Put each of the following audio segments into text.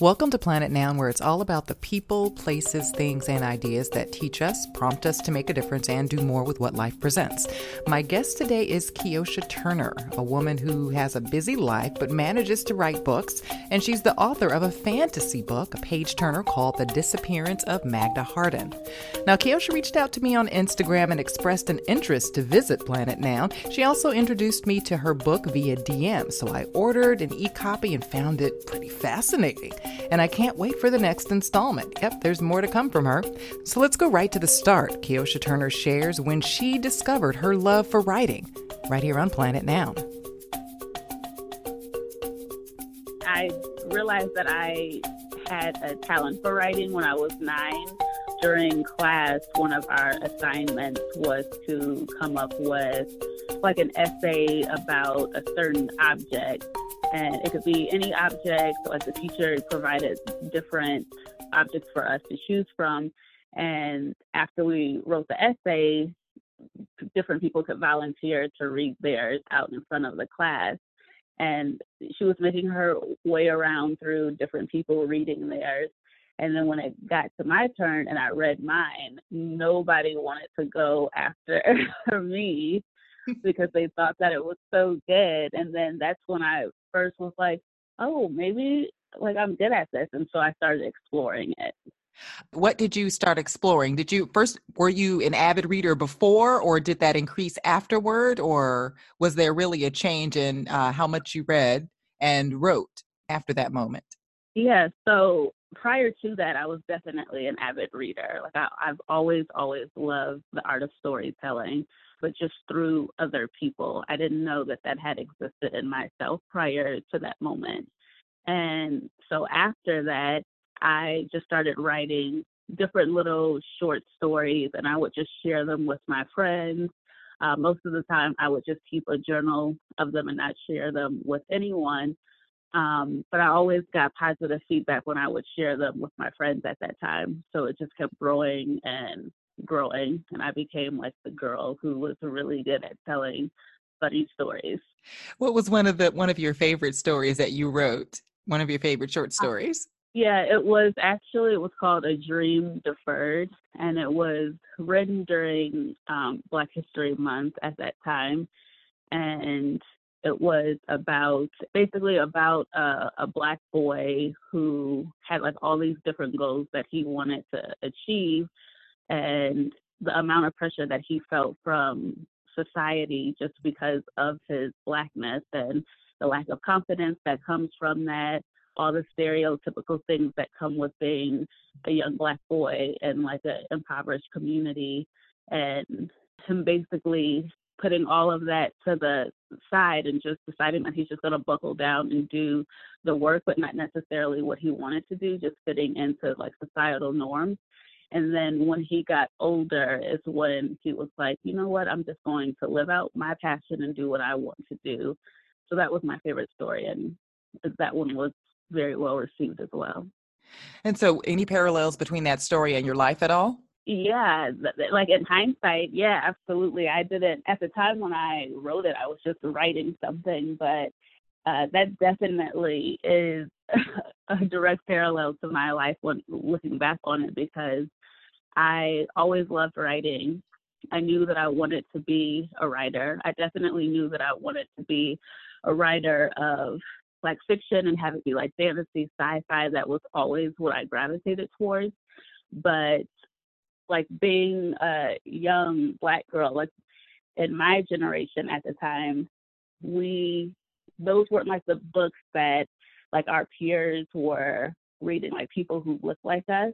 Welcome to Planet Noun, where it's all about the people, places, things, and ideas that teach us, prompt us to make a difference, and do more with what life presents. My guest today is Keyosha Turner, a woman who has a busy life but manages to write books, and she's the author of a fantasy book, a page turner called The Disappearance of Magda Hardin. Now, Keyosha reached out to me on Instagram and expressed an interest to visit Planet Noun. She also introduced me to her book via DM, so I ordered an e copy and found it pretty fascinating and I can't wait for the next installment. Yep, there's more to come from her. So let's go right to the start. Keyosha Turner shares when she discovered her love for writing, right here on Planet Noun. I realized that I had a talent for writing when I was nine. During class, one of our assignments was to come up with like an essay about a certain object and it could be any object. Like the teacher provided different objects for us to choose from. And after we wrote the essay, different people could volunteer to read theirs out in front of the class. And she was making her way around through different people reading theirs. And then when it got to my turn and I read mine, nobody wanted to go after me because they thought that it was so good. And then that's when I first was like, oh, maybe like I'm good at this. And so I started exploring it. What did you start exploring? Did you first were you an avid reader before, or did that increase afterward, or was there really a change in uh, how much you read and wrote after that moment? Yeah, so prior to that, I was definitely an avid reader. Like I, I've always, always loved the art of storytelling but just through other people. I didn't know that that had existed in myself prior to that moment. And so after that, I just started writing different little short stories and I would just share them with my friends. Uh, most of the time, I would just keep a journal of them and not share them with anyone. Um, but I always got positive feedback when I would share them with my friends at that time. So it just kept growing and growing and I became like the girl who was really good at telling funny stories. What was one of the one of your favorite stories that you wrote? One of your favorite short uh, stories? Yeah, it was actually it was called A Dream Deferred and it was written during um, Black History Month at that time. And it was about basically about a, a black boy who had like all these different goals that he wanted to achieve and the amount of pressure that he felt from society just because of his blackness and the lack of confidence that comes from that, all the stereotypical things that come with being a young black boy in like an impoverished community, and him basically putting all of that to the side and just deciding that he's just going to buckle down and do the work, but not necessarily what he wanted to do, just fitting into like societal norms. And then when he got older is when he was like, you know what, I'm just going to live out my passion and do what I want to do. So that was my favorite story. And that one was very well received as well. And so, any parallels between that story and your life at all? Yeah, like in hindsight, yeah, absolutely. I didn't, at the time when I wrote it, I was just writing something, but uh, that definitely is a direct parallel to my life when looking back on it because I always loved writing. I knew that I wanted to be a writer. I definitely knew that I wanted to be a writer of like fiction and have it be like fantasy, sci-fi. That was always what I gravitated towards. But like being a young black girl, like in my generation at the time, we those weren't like the books that like our peers were reading, like people who looked like us.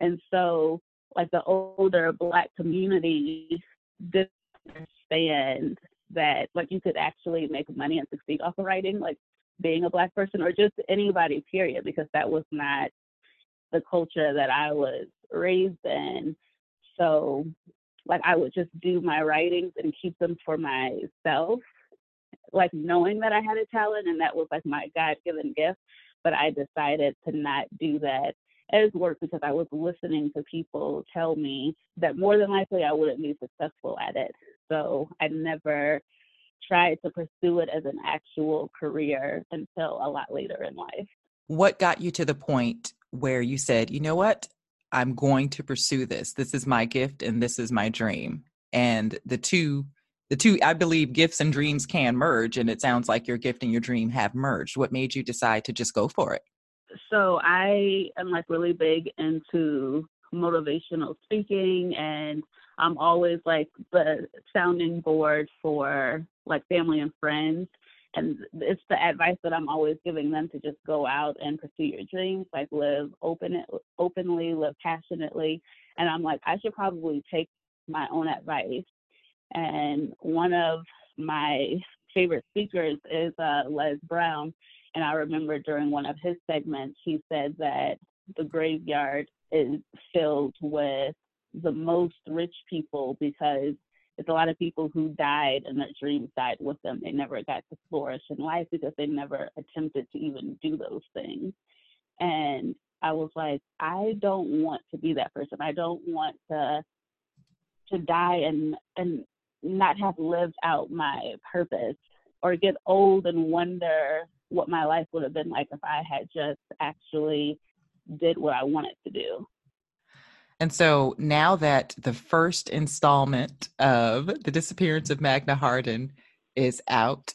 And so like the older black community didn't understand that like you could actually make money and succeed off of writing, like being a black person or just anybody, period, because that was not the culture that I was raised in. So like I would just do my writings and keep them for myself, like knowing that I had a talent and that was like my God given gift. But I decided to not do that as work because I was listening to people tell me that more than likely I wouldn't be successful at it. So I never tried to pursue it as an actual career until a lot later in life. what got you to the point where you said, you know what? I'm going to pursue this. This is my gift and this is my dream. And the two the two I believe gifts and dreams can merge and it sounds like your gift and your dream have merged. What made you decide to just go for it? So I am like really big into motivational speaking and I'm always like the sounding board for like family and friends and it's the advice that I'm always giving them to just go out and pursue your dreams, like live open openly, live passionately. And I'm like, I should probably take my own advice. And one of my favorite speakers is uh, Les Brown. And I remember during one of his segments, he said that the graveyard is filled with the most rich people because it's a lot of people who died and their dreams died with them. They never got to flourish in life because they never attempted to even do those things. And I was like, I don't want to be that person. I don't want to to die and and not have lived out my purpose or get old and wonder what my life would have been like if I had just actually did what I wanted to do. And so now that the first installment of The Disappearance of Magda Hardin is out,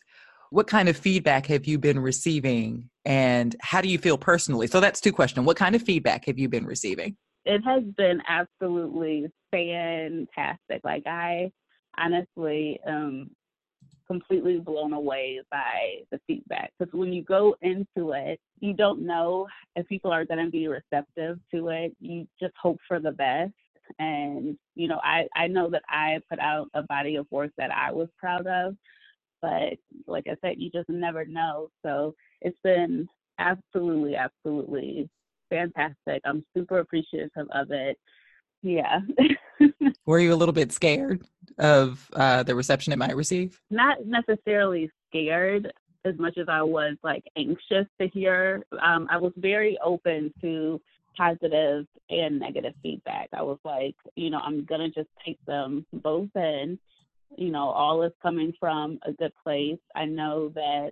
what kind of feedback have you been receiving and how do you feel personally? So that's two questions. What kind of feedback have you been receiving? It has been absolutely fantastic. Like I honestly um completely blown away by the feedback because when you go into it, you don't know if people are going to be receptive to it. You just hope for the best. And, you know, I, I know that I put out a body of work that I was proud of, but like I said, you just never know. So it's been absolutely, absolutely fantastic. I'm super appreciative of it. Yeah. Were you a little bit scared of uh, the reception it might receive? Not necessarily scared as much as I was like anxious to hear. Um, I was very open to positive and negative feedback. I was like, you know, I'm gonna just take them both in. You know, all is coming from a good place. I know that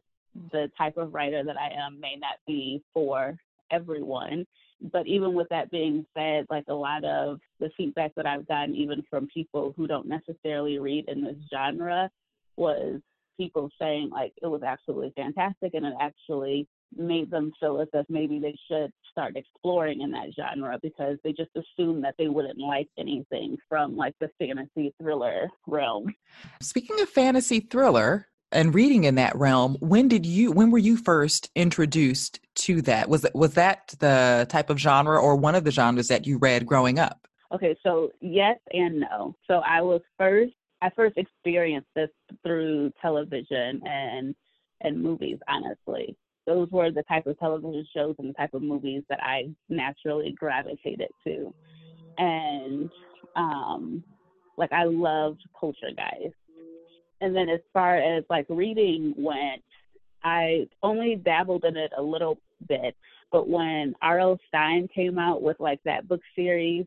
the type of writer that I am may not be for everyone. But even with that being said, like a lot of the feedback that I've gotten, even from people who don't necessarily read in this genre, was people saying like it was absolutely fantastic and it actually made them feel as if maybe they should start exploring in that genre because they just assumed that they wouldn't like anything from like the fantasy thriller realm. Speaking of fantasy thriller, and reading in that realm when did you when were you first introduced to that? Was that was that the type of genre or one of the genres that you read growing up? Okay so yes and no. So i was first i first experienced this through television and and movies honestly. Those were the type of television shows and the type of movies that i naturally gravitated to. And um like i loved Poltergeist and then as far as like reading went, I only dabbled in it a little bit. But when R.L. Stine came out with like that book series,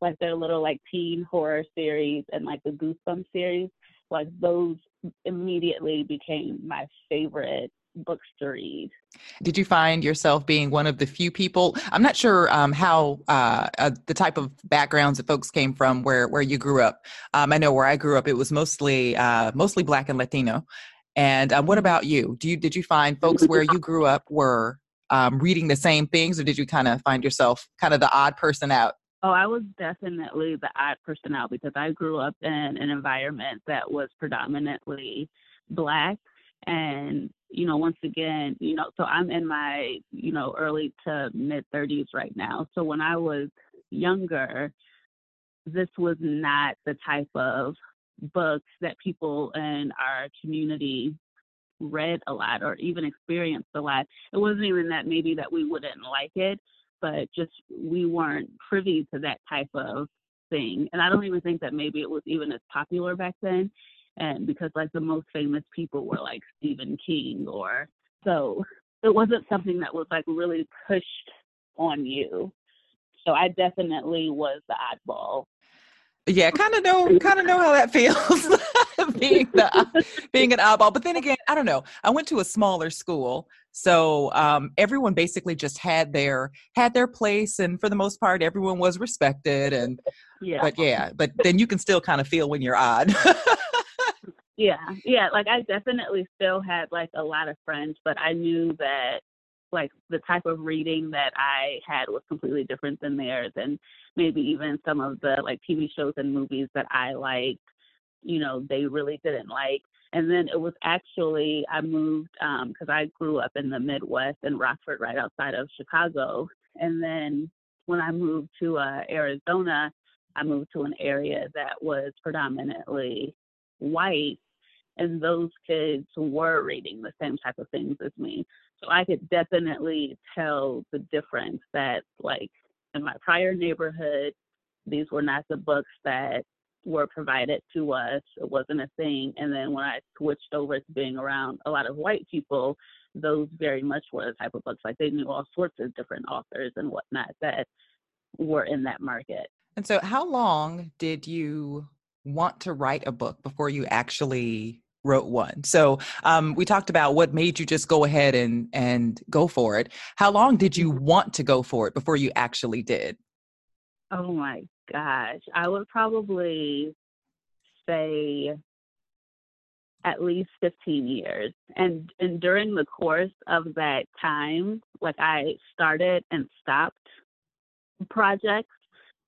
like their little like teen horror series and like the Goosebumps series, like those immediately became my favorite books to read. Did you find yourself being one of the few people? I'm not sure um, how uh, uh, the type of backgrounds that folks came from where where you grew up. Um, I know where I grew up, it was mostly uh, mostly Black and Latino. And um, what mm-hmm. about you? Do you did you find folks where you grew up were um, reading the same things, or did you kind of find yourself kind of the odd person out? Oh, I was definitely the odd person out because I grew up in an environment that was predominantly black and you know once again you know so i'm in my you know early to mid 30s right now. So when i was younger this was not the type of books that people in our community read a lot or even experienced a lot. It wasn't even that maybe that we wouldn't like it but just we weren't privy to that type of thing. And i don't even think that maybe it was even as popular back then and because like the most famous people were like Stephen King or so it wasn't something that was like really pushed on you. So I definitely was the oddball. Yeah, kind of know, kind of know how that feels, being the being an oddball. But then again, I don't know. I went to a smaller school, So um, everyone basically just had their had their place, and for the most part, everyone was respected. And yeah, but yeah, but then you can still kind of feel when you're odd. yeah, yeah. Like I definitely still had like a lot of friends, but I knew that like the type of reading that I had was completely different than theirs, and maybe even some of the like TV shows and movies that I liked, you know, they really didn't like. And then it was actually, I moved because um, I grew up in the Midwest in Rockford, right outside of Chicago. And then when I moved to uh, Arizona, I moved to an area that was predominantly white. And those kids were reading the same type of things as me. So I could definitely tell the difference that, like, in my prior neighborhood, these were not the books that were provided to us. It wasn't a thing. And then when I switched over to being around a lot of white people, those very much were the type of books. Like they knew all sorts of different authors and whatnot that were in that market. And so, how long did you want to write a book before you actually wrote one? So, um, we talked about what made you just go ahead and and go for it. How long did you mm-hmm. want to go for it before you actually did? Oh my gosh, I would probably say at least 15 years. And and during the course of that time, like I started and stopped projects.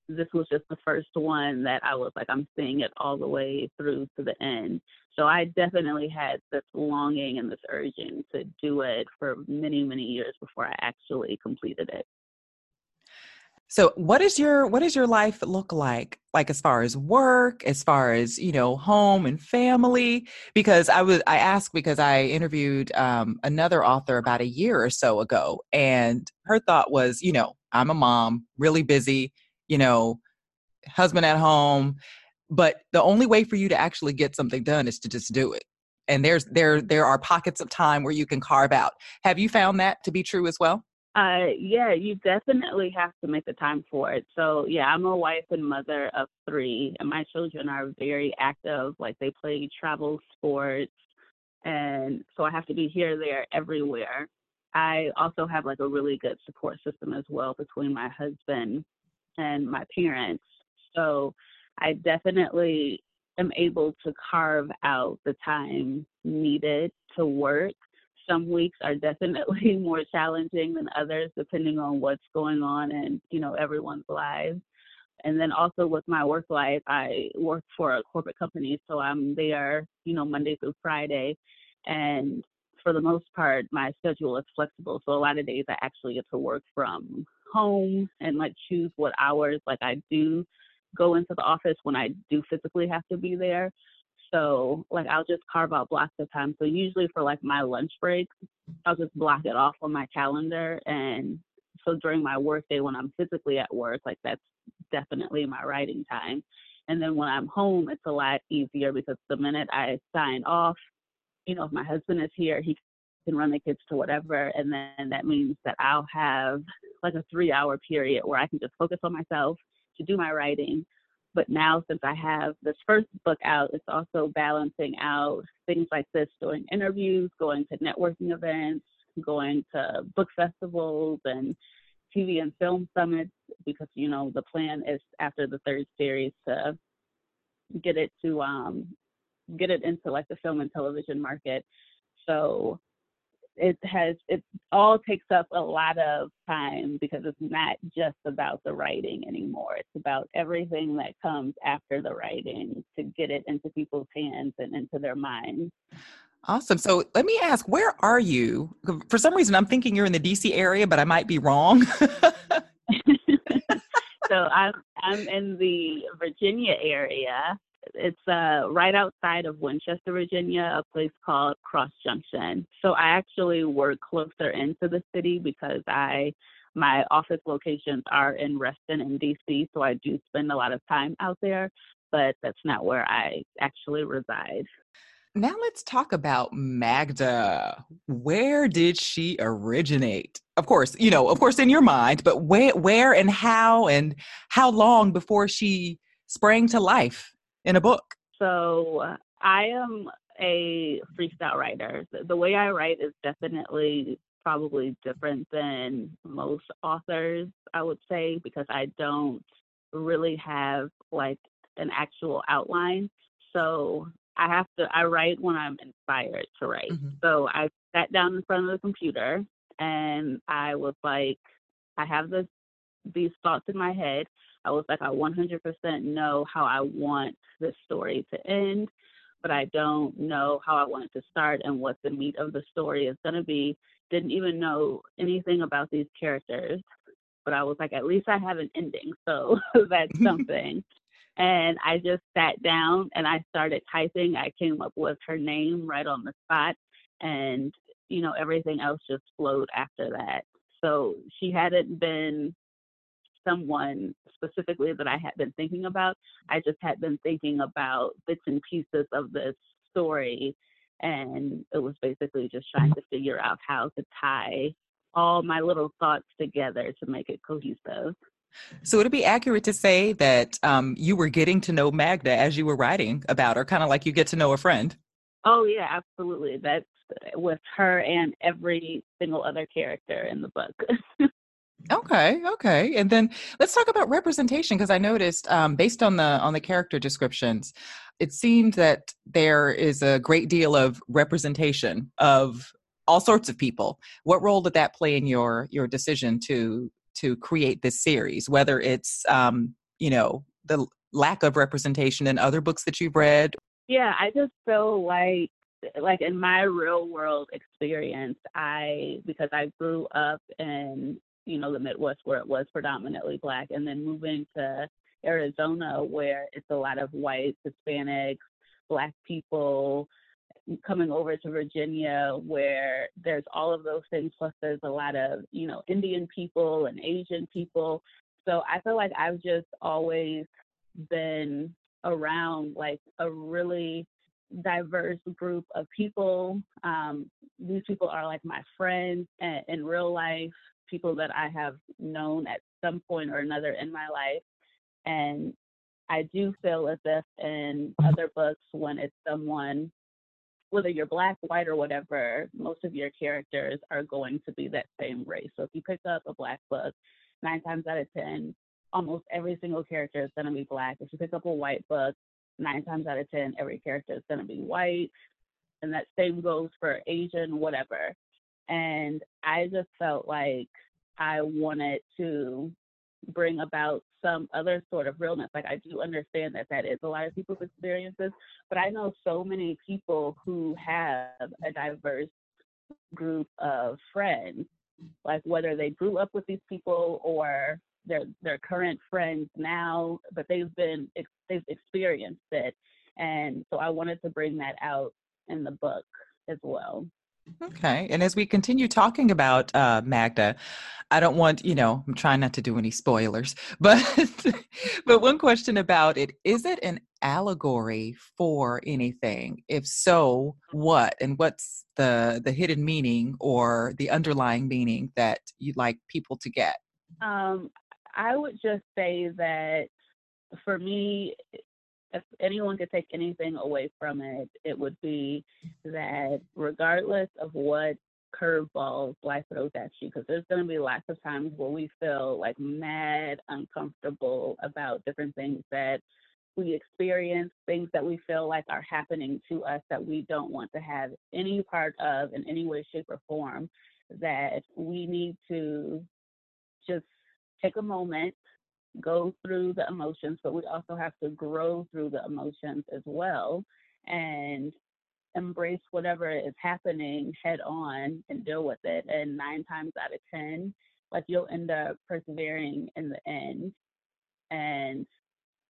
This was just the first one that I was like, I'm seeing it all the way through to the end. So I definitely had this longing and this urging to do it for many, many years before I actually completed it. So what is your what does your life look like? Like as far as work, as far as, you know, home and family? Because I was I asked because I interviewed um, another author about a year or so ago and her thought was, you know, I'm a mom, really busy, you know, husband at home, but the only way for you to actually get something done is to just do it. And there's there there are pockets of time where you can carve out. Have you found that to be true as well? Uh, yeah, you definitely have to make the time for it. So, yeah, I'm a wife and mother of three, and my children are very active. Like, they play travel sports, and so I have to be here, there, everywhere. I also have like a really good support system as well between my husband and my parents. So, I definitely am able to carve out the time needed to work. Some weeks are definitely more challenging than others depending on what's going on and you know everyone's lives. And then also with my work life i work for a corporate company so i'm there you know monday through friday. And for the most part my schedule is flexible so a lot of days i actually get to work from home and like choose what hours like i do go into the office when i do physically have to be there so like I'll just carve out blocks of time. So usually for like my lunch break, I'll just block it off on my calendar. And so during my work day when I'm physically at work, like that's definitely my writing time. And then when I'm home, it's a lot easier because the minute I sign off, you know, if my husband is here, he can run the kids to whatever. And then that means that I'll have like a three hour period where I can just focus on myself to do my writing but now, since I have this first book out, it's also balancing out things like this doing interviews, going to networking events, going to book festivals and TV and film summits because, you know, the plan is after the third series to get it to um, get it into like the film and television market. So it has it all takes up a lot of time because it's not just about the writing anymore. It's about everything that comes after the writing to get it into people's hands and into their minds. Awesome. So let me ask where are you? For some reason i'm thinking you're in the dc area but i might be wrong. So i'm i'm in the virginia area it's uh, right outside of Winchester, Virginia, a place called Cross Junction. So I actually work closer into the city because I my office locations are in Reston and DC, so I do spend a lot of time out there, but that's not where I actually reside. Now let's talk about Magda. Where did she originate? Of course, you know, of course in your mind, but where where and how and how long before she sprang to life? In a book? So I am a freestyle writer. The way I write is definitely probably different than most authors, I would say, because I don't really have like an actual outline. So I have to, I write when I'm inspired to write. Mm-hmm. So I sat down in front of the computer and I was like, I have this, these thoughts in my head. I was like, I 100% know how I want this story to end, but I don't know how I want it to start and what the meat of the story is going to be. Didn't even know anything about these characters, but I was like, at least I have an ending. So that's something. and I just sat down and I started typing. I came up with her name right on the spot. And, you know, everything else just flowed after that. So she hadn't been someone specifically that I had been thinking about. I just had been thinking about bits and pieces of this story. And it was basically just trying to figure out how to tie all my little thoughts together to make it cohesive. So would it be accurate to say that um, you were getting to know Magda as you were writing about her, kind of like you get to know a friend? Oh yeah, absolutely. That's with her and every single other character in the book. Okay, okay. And then let's talk about representation because I noticed um, based on the on the character descriptions, it seemed that there is a great deal of representation of all sorts of people. What role did that play in your your decision to to create this series? Whether it's um, you know the lack of representation in other books that you've read. Yeah, I just feel like like in my real world experience, I because I grew up in you know, the Midwest where it was predominantly black, and then moving to Arizona where it's a lot of white, Hispanics, black people, coming over to Virginia where there's all of those things, plus there's a lot of, you know, Indian people and Asian people. So I feel like I've just always been around like a really diverse group of people. Um, these people are like my friends in real life people that I have known at some point or another in my life. And I do feel as if in mm-hmm. other books, when it's someone, whether you're black, white, or whatever, most of your characters are going to be that same race. So if you pick up a black book, nine times out of 10, almost every single character is going to be black. If you pick up a white book, nine times out of 10, every character is going to be white. And that same goes for Asian, whatever. And I just felt like I wanted to bring about some other sort of realness. Like I do understand that that is a lot of people's experiences, but I know so many people who have a diverse group of friends, like whether they grew up with these people or they're current friends now, but they've been they've experienced it, and so I wanted to bring that out in the book as well. Okay. And as we continue talking about uh, Magda, I don't want, you know, I'm trying not to do any spoilers, but but one question about it, is it an allegory for anything? If so, what? And what's the the hidden meaning or the underlying meaning that you'd like people to get? Um, I would just say that for me, if anyone could take anything away from it, it would be that regardless of what curveballs life throws at you, because there's going to be lots of times where we feel like mad, uncomfortable about different things that we experience, things that we feel like are happening to us that we don't want to have any part of in any way, shape, or form, that we need to just take a moment go through the emotions, but we also have to grow through the emotions as well and embrace whatever is happening head on and deal with it. And nine times out of 10, like you'll end up persevering in the end. And,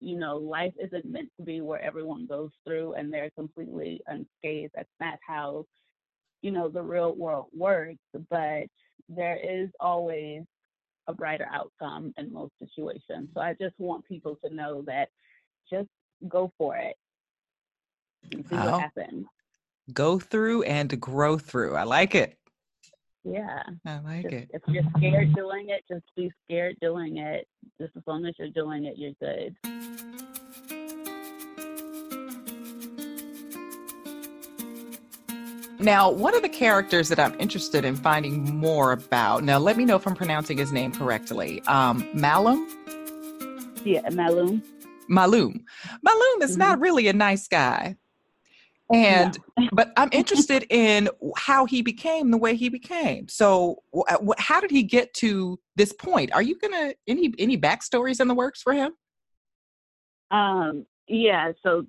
you know, life isn't meant to be where everyone goes through and they're completely unscathed. That's not how, you know, the real world works. But there is always a brighter outcome in most situations. So I just want people to know that just go for it and see what happens. Go through and grow through. I like it. Yeah. I like just, it. If you're scared doing it, just be scared doing it. Just as long as you're doing it, you're good. Now, one of the characters that I'm interested in finding more about. Now, let me know if I'm pronouncing his name correctly. Um, Malum. Yeah, Malum. Malum. Malum is mm-hmm. not really a nice guy. And no. but I'm interested in how he became the way he became. So, wh- how did he get to this point? Are you gonna any any backstories in the works for him? Um. Yeah. So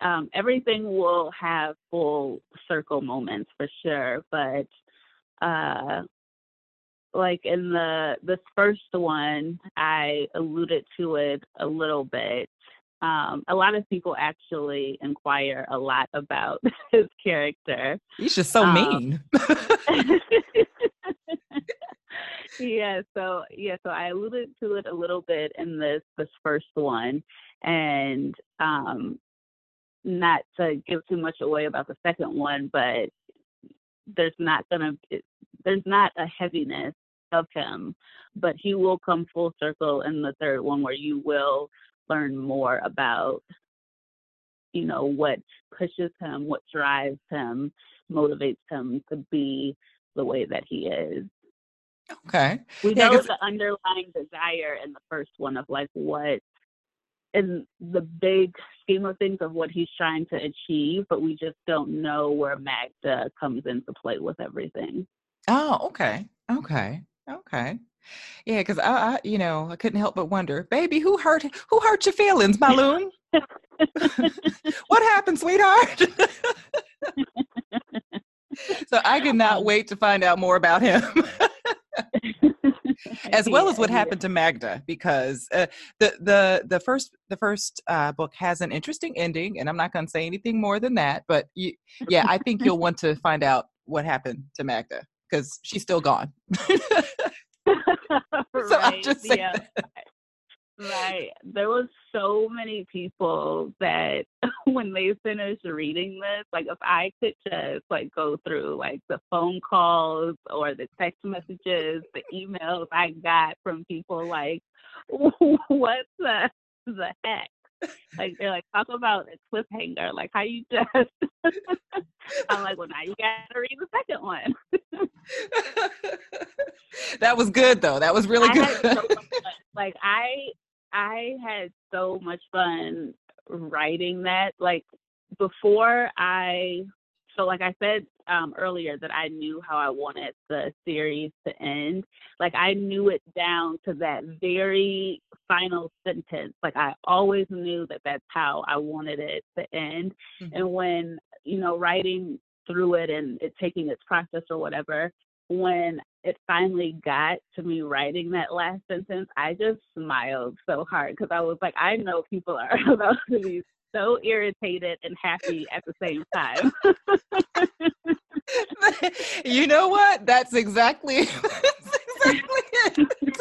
um, everything will have full circle moments for sure, but uh, like in the this first one, I alluded to it a little bit. Um, a lot of people actually inquire a lot about his character. He's just so um, mean. yeah, so yeah, so I alluded to it a little bit in this this first one, and um, not to give too much away about the second one, but there's not gonna there's not a heaviness of him, but he will come full circle in the third one where you will learn more about you know what pushes him, what drives him, motivates him to be the way that he is. Okay. We yeah, know the underlying desire in the first one of like what in the big scheme of things of what he's trying to achieve, but we just don't know where Magda comes into play with everything. Oh, okay. Okay. Okay. Yeah, because I, I, you know, I couldn't help but wonder, baby, who hurt who hurt your feelings, Malum? what happened, sweetheart? so I could not um, wait to find out more about him as well as what happened to Magda, because uh, the the the first the first uh, book has an interesting ending, and I'm not going to say anything more than that. But you, yeah, I think you'll want to find out what happened to Magda because she's still gone. so right, I'm just saying. Yeah. Right. There was so many people that when they finished reading this, like if I could just like go through like the phone calls or the text messages, the emails I got from people like, what the the heck? Like they're like, talk about a cliffhanger. Like how you just I'm like, well now you gotta read the second one. that was good though. That was really good. So like I I had so much fun writing that. Like before I, so like I said um, earlier that I knew how I wanted the series to end. Like I knew it down to that very final sentence. Like I always knew that that's how I wanted it to end. Mm-hmm. And when you know writing through it and it taking its process or whatever, when it finally got to me writing that last sentence, I just smiled so hard because I was like, I know people are about to be so irritated and happy at the same time. you know what? That's exactly, that's exactly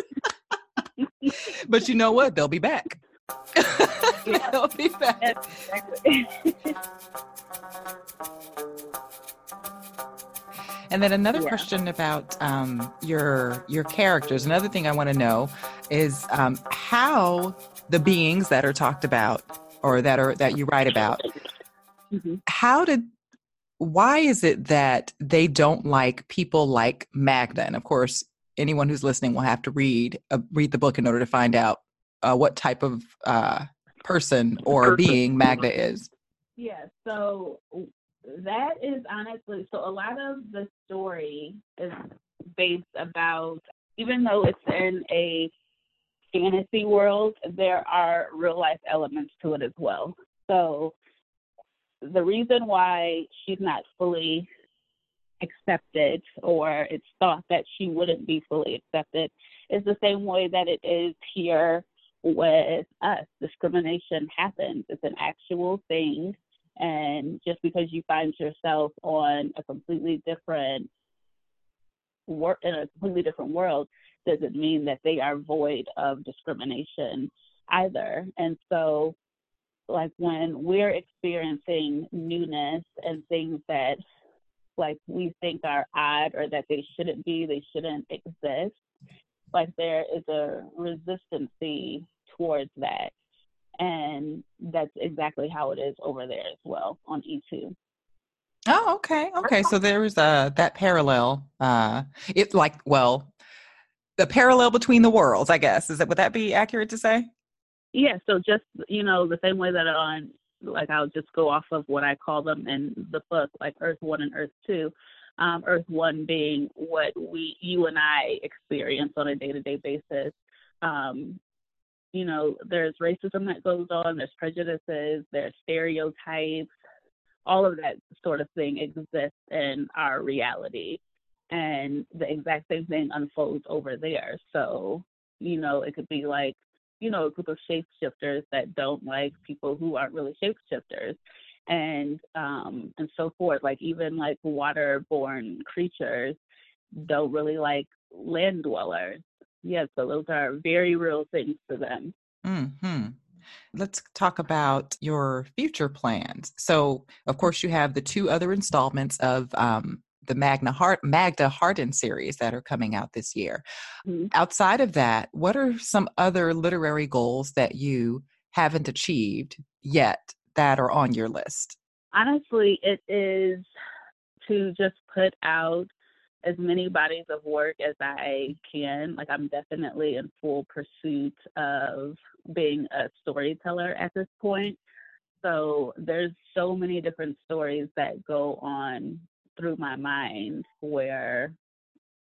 it. but you know what? They'll be back. Yeah. They'll be back. Exactly. And then another yeah. question about um, your your characters. Another thing I want to know is um, how the beings that are talked about or that are that you write about. Mm-hmm. How did why is it that they don't like people like Magda? And of course, anyone who's listening will have to read uh, read the book in order to find out uh, what type of uh, person or being Magda is. Yeah. So that is honestly so a lot of the story is based about even though it's in a fantasy world, there are real life elements to it as well. So the reason why she's not fully accepted or it's thought that she wouldn't be fully accepted is the same way that it is here with us. Discrimination happens. It's an actual thing and just because you find yourself on a completely different work in a completely different world doesn't mean that they are void of discrimination either. And so like when we're experiencing newness and things that like we think are odd or that they shouldn't be, they shouldn't exist, like there is a resistance towards that. And that's exactly how it is over there as well on E2. Oh, okay. Okay. So there's uh that parallel. Uh it like well the parallel between the worlds, I guess. Is that would that be accurate to say? Yeah, so just you know, the same way that on like I'll just go off of what I call them in the book, like Earth One and Earth Two. Um, Earth One being what we, you and I, experience on a day-to-day basis. Um, you know, there's racism that goes on, there's prejudices, there's stereotypes, all of that sort of thing exists in our reality. And the exact same thing unfolds over there. So, you know, it could be like, you know, a group of shapeshifters that don't like people who aren't really shapeshifters and um and so forth. Like even like waterborne creatures don't really like land dwellers. Yeah, so those are very real things to them. Hmm. Let's talk about your future plans. So, of course, you have the two other installments of um, the Magna Hart Magda Hardin series that are coming out this year. Mm-hmm. Outside of that, what are some other literary goals that you haven't achieved yet that are on your list? Honestly, it is to just put out as many bodies of work as I can. Like I'm definitely in full pursuit of being a storyteller at this point. So there's so many different stories that go on through my mind where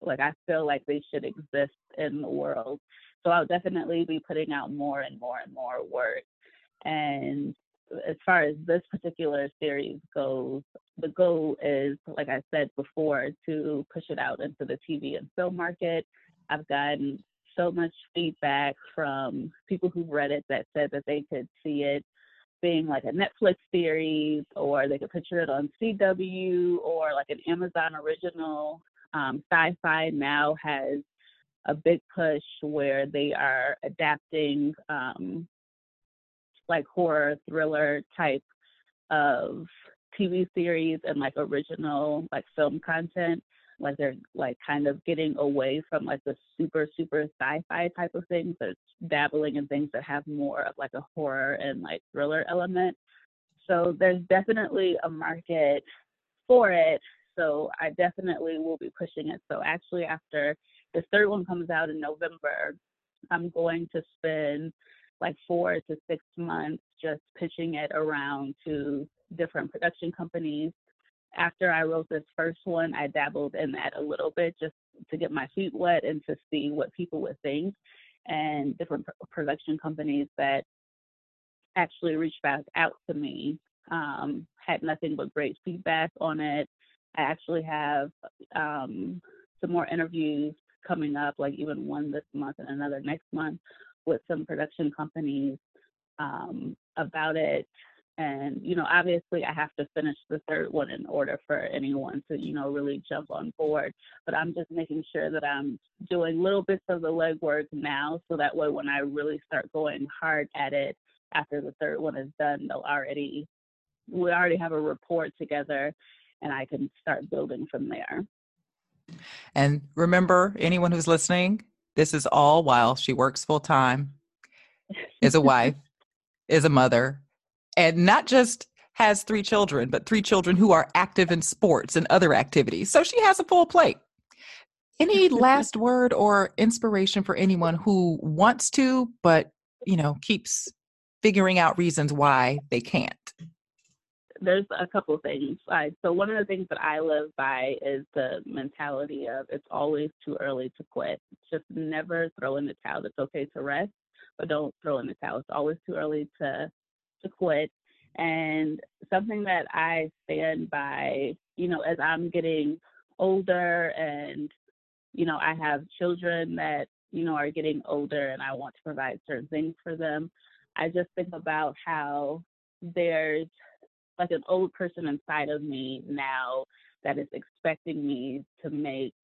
like I feel like they should exist in the world. So I'll definitely be putting out more and more and more work. And as far as this particular series goes, the goal is, like I said before, to push it out into the TV and film market. I've gotten so much feedback from people who've read it that said that they could see it being like a Netflix series, or they could picture it on CW, or like an Amazon original. Um, Syfy now has a big push where they are adapting um, like horror thriller type of TV series and like original like film content. Like they're like kind of getting away from like the super super sci-fi type of things. They're dabbling in things that have more of like a horror and like thriller element. So there's definitely a market for it. So I definitely will be pushing it. So actually after the third one comes out in November, I'm going to spend like four to six months just pitching it around to different production companies. After I wrote this first one, I dabbled in that a little bit just to get my feet wet and to see what people would think. And different production companies that actually reached back out to me um, had nothing but great feedback on it. I actually have um, some more interviews coming up, like even one this month and another next month, with some production companies um, about it. And, you know, obviously I have to finish the third one in order for anyone to, you know, really jump on board. But I'm just making sure that I'm doing little bits of the legwork now so that way when I really start going hard at it after the third one is done, they'll already, we already have a report together and I can start building from there. And remember, anyone who's listening, this is all while she works full time, is a wife, is a mother, and not just has three children, but three children who are active in sports and other activities. So she has a full plate. Any last word or inspiration for anyone who wants to, but you know, keeps figuring out reasons why they can't? There's a couple things. So one of the things that I live by is the mentality of it's always too early to quit. Just never throw in the towel. It's okay to rest, but don't throw in the towel. It's always too early to to quit. And something that I stand by, you know, as I'm getting older and you know, I have children that, you know, are getting older and I want to provide certain things for them. I just think about how there's like an old person inside of me now that is expecting me to make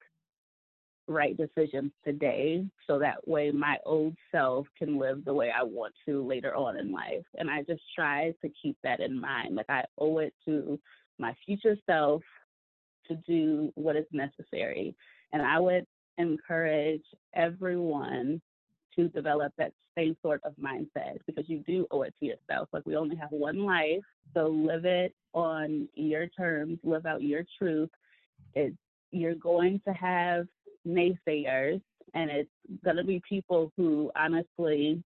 right decisions today so that way my old self can live the way I want to later on in life. And I just try to keep that in mind. Like I owe it to my future self to do what is necessary. And I would encourage everyone to develop that same sort of mindset because you do owe it to yourself. Like we only have one life, so live it on your terms, live out your truth. It's you're going to have naysayers and it's going to be people who honestly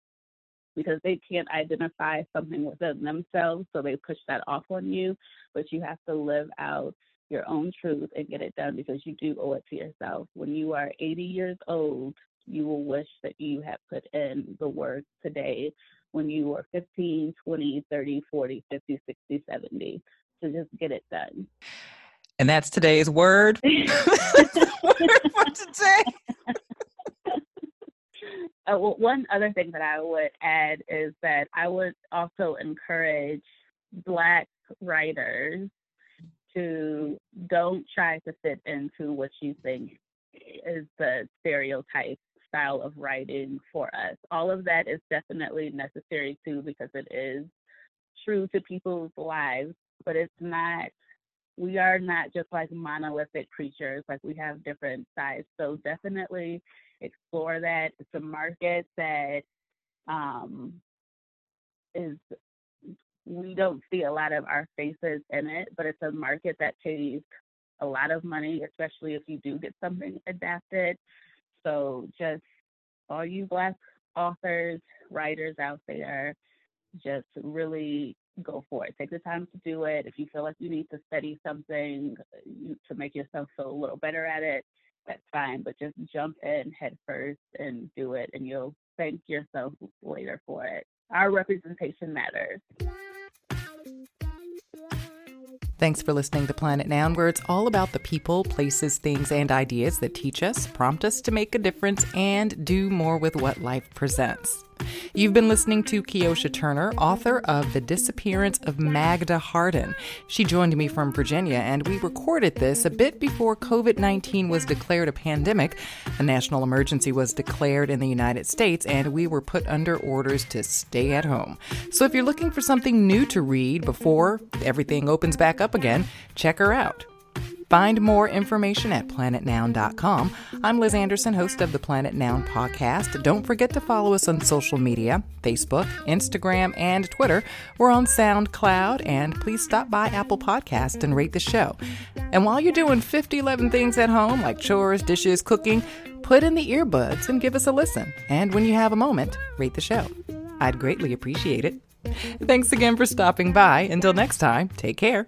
because they can't identify something within themselves so they push that off on you but you have to live out your own truth and get it done because you do owe it to yourself when you are 80 years old you will wish that you had put in the work today when you were 15 20 30 40 50 60 70 to just get it done and that's today's word, word for today. Uh, well, one other thing that I would add is that I would also encourage Black writers to don't try to fit into what you think is the stereotype style of writing for us. All of that is definitely necessary too because it is true to people's lives, but it's not we are not just like monolithic creatures, like we have different sides. So definitely explore that. It's a market that um, is we don't see a lot of our faces in it, but it's a market that pays a lot of money, especially if you do get something adapted. So just all you black authors, writers out there, just really go for it. Take the time to do it. If you feel like you need to study something to make yourself feel a little better at it, that's fine. But just jump in head first and do it, and you'll thank yourself later for it. Our representation matters. Thanks for listening to Planet Noun, where it's all about the people, places, things, and ideas that teach us, prompt us to make a difference, and do more with what life presents. You've been listening to Keyosha Turner, author of The Disappearance of Magda Hardin. She joined me from Virginia, and we recorded this a bit before COVID 19 was declared a pandemic. A national emergency was declared in the United States, and we were put under orders to stay at home. So if you're looking for something new to read before everything opens back up again, check her out. Find more information at planetnoun.com. I'm Liz Anderson, host of the Planet Noun podcast. Don't forget to follow us on social media Facebook, Instagram, and Twitter. We're on SoundCloud, and please stop by Apple Podcast and rate the show. And while you're doing 50, 11 things at home, like chores, dishes, cooking, put in the earbuds and give us a listen. And when you have a moment, rate the show. I'd greatly appreciate it. Thanks again for stopping by. Until next time, take care.